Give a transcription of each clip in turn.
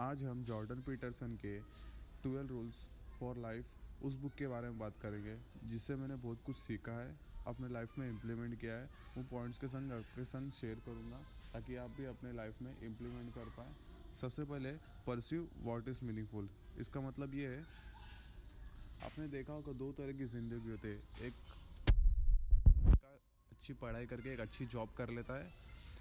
आज हम Jordan Peterson के ट्वेल्व रूल्स फॉर लाइफ उस बुक के बारे में बात करेंगे, जिससे मैंने बहुत कुछ सीखा है, अपने लाइफ में इम्प्लीमेंट किया है। वो पॉइंट्स के संग आपके संग शेयर करूँगा, ताकि आप भी अपने लाइफ में इम्प्लीमेंट कर पाएँ। सबसे पहले परस्यू वॉट इज़ मीनिंगफुल इसका मतलब ये है, आपने देखा होगा दो तरह की ज़िंदगी होती है। एक अच्छी पढ़ाई करके एक अच्छी जॉब कर लेता है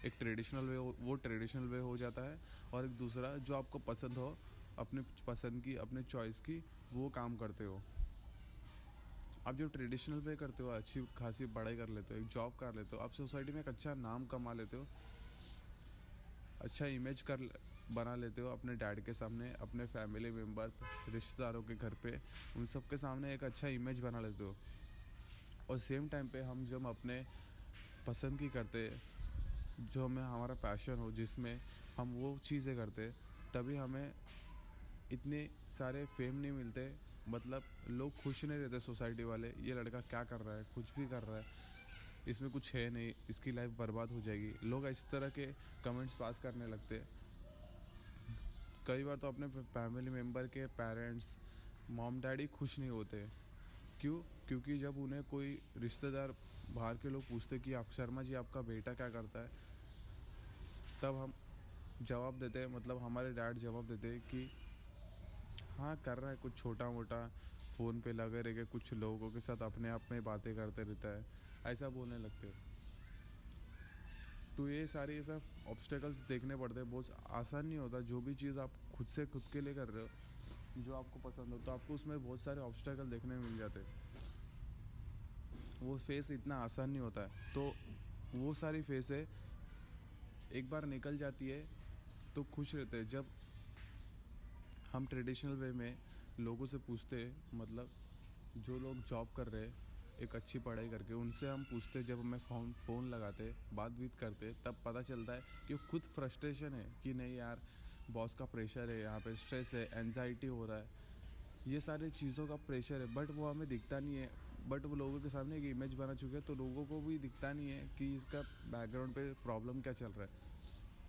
एक ट्रेडिशनल वे वो ट्रेडिशनल वे हो जाता है। और एक दूसरा, जो आपको पसंद हो, अपने पसंद की, अपने चॉइस की, वो काम करते हो। आप जो ट्रेडिशनल वे करते हो, अच्छी, खासी पढ़ाई कर लेते हो, एक जॉब कर लेते हो, आप सोसाइटी में एक अच्छा नाम कमा लेते हो अच्छा इमेज कर बना लेते हो अपने डैड के सामने, अपने फैमिली मेंबर रिश्तेदारों के घर पे, उन सब के सामने एक अच्छा इमेज बना लेते हो। और सेम टाइम पे हम जब अपने पसंद की करते जो हमें हमारा पैशन हो, जिसमें हम वो चीज़ें करते तभी हमें इतने सारे फेम नहीं मिलते। मतलब लोग खुश नहीं रहते सोसाइटी वाले, ये लड़का क्या कर रहा है, कुछ भी कर रहा है। इसमें कुछ है नहीं, इसकी लाइफ बर्बाद हो जाएगी। लोग इस तरह के कमेंट्स पास करने लगते कई बार तो अपने फैमिली मेंबर के पेरेंट्स मॉम डैडी खुश नहीं होते। क्यों? क्योंकि जब उन्हें कोई रिश्तेदार बाहर के लोग पूछते कि आप शर्मा जी, आपका बेटा क्या करता है तब हम जवाब देते मतलब हमारे डैड जवाब देते कि हाँ कर रहा है कुछ छोटा मोटा फ़ोन पे लगे रह के कुछ लोगों के साथ अपने आप में बातें करते रहता है। ऐसा बोलने लगते तो ये सारे ये सब ऑब्स्टेकल्स देखने पड़ते हैं। बहुत आसान नहीं होता। जो भी चीज़ आप खुद से खुद के लिए कर रहे हो, जो आपको पसंद हो तो आपको उसमें बहुत सारे ऑब्स्टेकल देखने मिल जाते वो फेस इतना आसान नहीं होता है। तो वो सारी फेस है एक बार निकल जाती है तो खुश रहते हैं। जब हम ट्रेडिशनल वे में लोगों से पूछते मतलब जो लोग जॉब कर रहे हैं, एक अच्छी पढ़ाई करके, उनसे हम पूछते जब हमें फ़ोन फ़ोन लगाते बात बीत करते तब पता चलता है कि खुद फ्रस्ट्रेशन है कि नहीं यार बॉस का प्रेशर है, यहाँ पे स्ट्रेस है एनजाइटी हो रहा है। ये सारी चीज़ों का प्रेशर है बट वो हमें दिखता नहीं है। बट वो लोगों के सामने एक इमेज बना चुके हैं तो लोगों को भी दिखता नहीं है कि इसका बैकग्राउंड पे प्रॉब्लम क्या चल रहा है।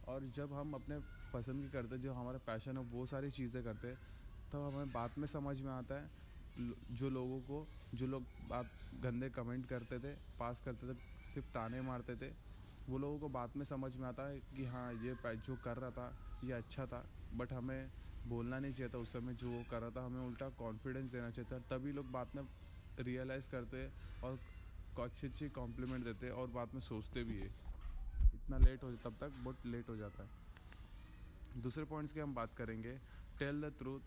और जब हम अपने पसंद की करते जो हमारा पैशन है, वो सारी चीज़ें करते तब तो हमें बात में समझ में आता है। जो लोगों को, जो लोग बात, गंदे कमेंट करते थे पास करते थे, सिर्फ़ ताने मारते थे, वो लोगों को बात में समझ में आता है कि हाँ ये जो कर रहा था, ये अच्छा था। बट हमें बोलना नहीं चाहिए था उस समय, जो वो कर रहा था, हमें उल्टा कॉन्फिडेंस देना चाहिए था, तभी लोग बात में रियलाइज़ करते और अच्छी अच्छी कॉम्प्लीमेंट देते और बाद में सोचते भी है। इतना लेट हो, तब तक बहुत लेट हो जाता है। दूसरे पॉइंट्स की हम बात करेंगे। टेल द ट्रूथ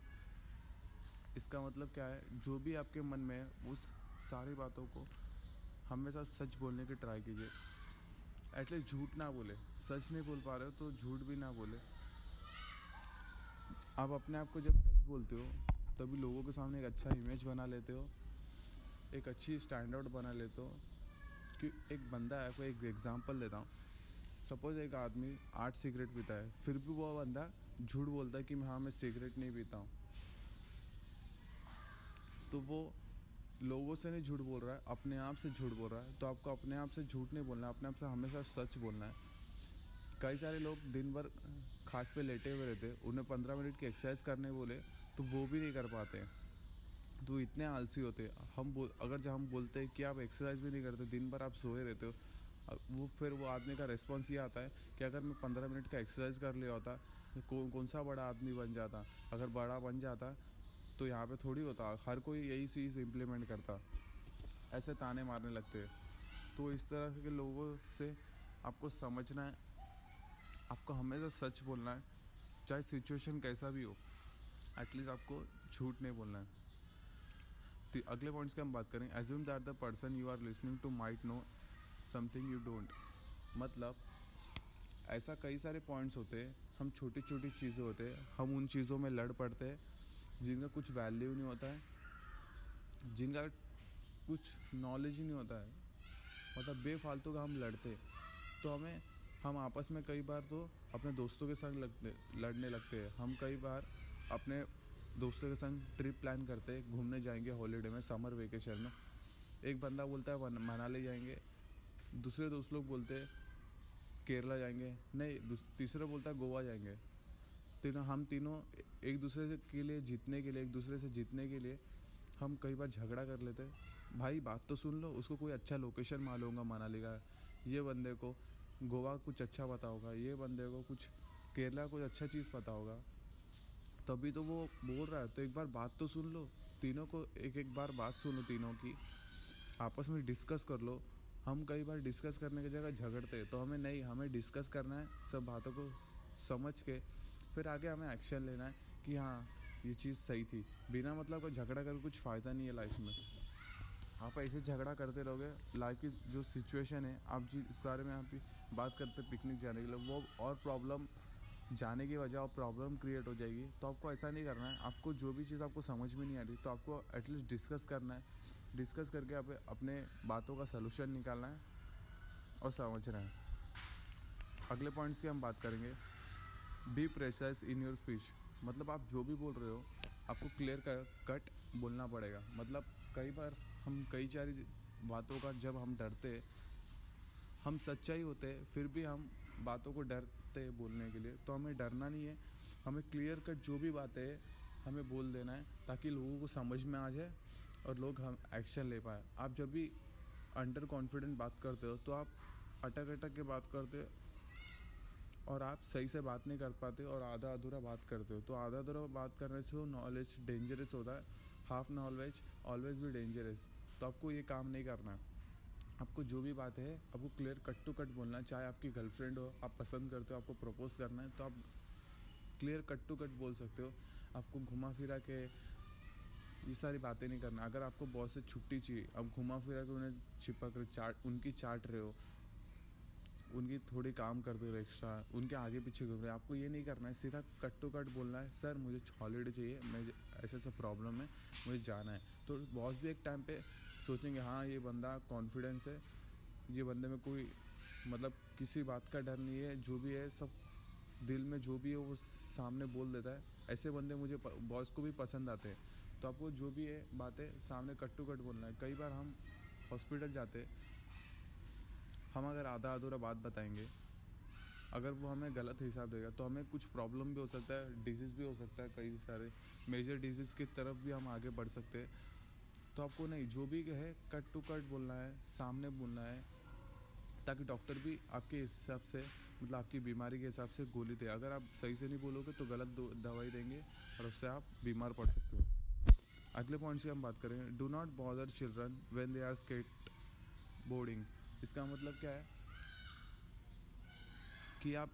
इसका मतलब क्या है? जो भी आपके मन में है उस सारी बातों को हमेशा सच बोलने की ट्राई कीजिए। एटलीस्ट झूठ ना बोले। सच नहीं बोल पा रहे हो तो झूठ भी ना बोले। आप अपने आप को जब सच बोलते हो, तभी लोगों के सामने एक अच्छा इमेज बना लेते हो। एक अच्छी स्टैंडर्ड बना लेते हो कि एक बंदा है, कोई एक एग्जांपल देता हूँ। सपोज़ एक आदमी आठ सिगरेट पीता है, फिर भी वो बंदा झूठ बोलता है कि हाँ मैं सिगरेट नहीं पीता हूँ। तो वो लोगों से नहीं झूठ बोल रहा है, अपने आप से झूठ बोल रहा है। तो आपको अपने आप से झूठ नहीं बोलना है, अपने आप से हमेशा सच बोलना है। कई सारे लोग दिन भर खाट पे लेटे हुए रहते उन्हें पंद्रह मिनट की एक्सरसाइज करने बोले तो वो भी नहीं कर पाते तो इतने आलसी होते हम बोल, अगर जब हम बोलते हैं कि आप एक्सरसाइज भी नहीं करते, दिन भर आप सोए रहते हो वो फिर वो आदमी का रिस्पॉन्स ये आता है कि अगर मैं पंद्रह मिनट का एक्सरसाइज कर लिया होता, कौन कौन सा बड़ा आदमी बन जाता? अगर बड़ा बन जाता तो यहाँ पे थोड़ी होता। हर कोई यही चीज़ इम्प्लीमेंट करता। ऐसे ताने मारने लगते तो इस तरह के लोगों से आपको समझना है। आपको हमेशा सच बोलना है, चाहे सिचुएशन कैसा भी हो। एटलीस्ट आपको झूठ नहीं बोलना है। अगले पॉइंट्स की हम बात करें assume that the person you are listening to might know something you don't मतलब ऐसा कई सारे पॉइंट्स होते हैं, हम छोटी छोटी चीज़ें होते हैं, हम उन चीज़ों में लड़ पड़ते हैं, जिनका कुछ वैल्यू नहीं होता है, जिनका कुछ नॉलेज ही नहीं होता है मतलब बेफालतू का हम लड़ते तो हमें, हम आपस में कई बार तो अपने दोस्तों के संग लगते, लड़ने लगते हैं, हम कई बार अपने दोस्तों के संग ट्रिप प्लान करते हैं घूमने जाएँगे हॉलीडे में समर वेकेशन में। एक बंदा बोलता है मनाली जाएँगे। दूसरे दोस्त लोग बोलते हैं, केरला जाएँगे। नहीं तीसरा बोलता है, गोवा जाएँगे। तीनों, हम तीनों एक दूसरे से के लिए, जीतने के लिए, एक दूसरे से जीतने के लिए हम कई बार झगड़ा कर लेते भाई, बात तो सुन लो, उसको कोई अच्छा लोकेशन मालूम होगा मनाली का। ये बंदे को गोवा कुछ अच्छा पता होगा, ये बंदे को कुछ केरला कुछ अच्छा चीज़ पता होगा। तभी तो वो बोल रहा है तो एक बार बात तो सुन लो, तीनों को, एक एक बार बात सुनो तीनों की। आपस में डिस्कस कर लो। हम कई बार डिस्कस करने की जगह झगड़ते हैं तो हमें नहीं, हमें डिस्कस करना है, सब बातों को समझ के। फिर आगे हमें एक्शन लेना है कि हाँ ये चीज़ सही थी। बिना मतलब का झगड़ा करके कुछ फ़ायदा नहीं है लाइफ में। आप ऐसे झगड़ा करते रहोगे लाइफ की जो सिचुएशन है, आप जिस बारे में आप बात करते पिकनिक जाने के लिए, वो और प्रॉब्लम जाने की वजह और प्रॉब्लम क्रिएट हो जाएगी। तो आपको ऐसा नहीं करना है। आपको जो भी चीज़ आपको समझ में नहीं आ रही तो आपको एटलीस्ट डिस्कस करना है। डिस्कस करके आप अपने बातों का सलूशन निकालना है और समझना है। अगले पॉइंट्स की हम बात करेंगे। Be precise in your speech मतलब आप जो भी बोल रहे हो, आपको क्लियर कर कट बोलना पड़ेगा। मतलब कई बार हम कई सारी बातों का जब हम डरते, हम सच्चाई होते, फिर भी हम बातों को डरते बोलने के लिए। तो हमें डरना नहीं है। हमें क्लियर कट जो भी बातें है, हमें बोल देना है, ताकि लोगों को समझ में आ जाए और लोग हम एक्शन ले पाए। आप जब भी अंडर कॉन्फिडेंट बात करते हो तो आप अटक अटक के बात करते हो और आप सही से बात नहीं कर पाते और आधा अधूरा बात करते हो। तो आधा अधूरा बात करने से वो नॉलेज डेंजरस होता है। हाफ़ नॉलेज ऑलवेज भी डेंजरस तो आपको ये काम नहीं करना है। आपको जो भी बात है, आपको क्लियर कट टू कट बोलना चाहे आपकी गर्लफ्रेंड हो, आप पसंद करते हो, आपको प्रपोज करना है तो आप क्लियर कट टू कट बोल सकते हो। आपको घुमा फिरा के ये सारी बातें नहीं करना। अगर आपको बहुत से छुट्टी चाहिए अब घुमा फिरा के उन्हें छिपक रहे, चाट, उनकी चाट रहे हो, उनकी थोड़ी काम कर दो एक्स्ट्रा उनके आगे पीछे घूम रहे हो, आपको ये नहीं करना है। सीधा कट टू कट बोलना है, सर, मुझे हॉलीडे चाहिए मैं ऐसा ऐसा प्रॉब्लम है, मुझे जाना है। तो बॉस भी एक टाइम पे सोचेंगे हाँ ये बंदा कॉन्फिडेंस है, ये बंदे में कोई मतलब किसी बात का डर नहीं है, जो भी है, सब दिल में जो भी है, वो सामने बोल देता है। ऐसे बंदे मुझे बॉस को भी पसंद आते हैं। तो आपको जो भी है, बातें सामने कट टू कट बोलना है। कई बार हम हॉस्पिटल जाते हम अगर आधा अधूरा बात बताएँगे, अगर वो हमें गलत हिसाब देगा तो हमें कुछ प्रॉब्लम भी हो सकता है डिज़ीज़ भी हो सकता है, कई सारे मेजर डिज़ीज़ की तरफ़ भी हम आगे बढ़ सकते हैं। तो आपको नहीं, जो भी है कट टू कट बोलना है, सामने बोलना है, ताकि डॉक्टर भी आपके हिसाब से मतलब आपकी बीमारी के हिसाब से गोली दे। अगर आप सही से नहीं बोलोगे तो गलत दवाई देंगे और उससे आप बीमार पड़ सकते हो। अगले पॉइंट से हम बात करेंगे do not bother children when they are skateboarding इसका मतलब क्या है? कि आप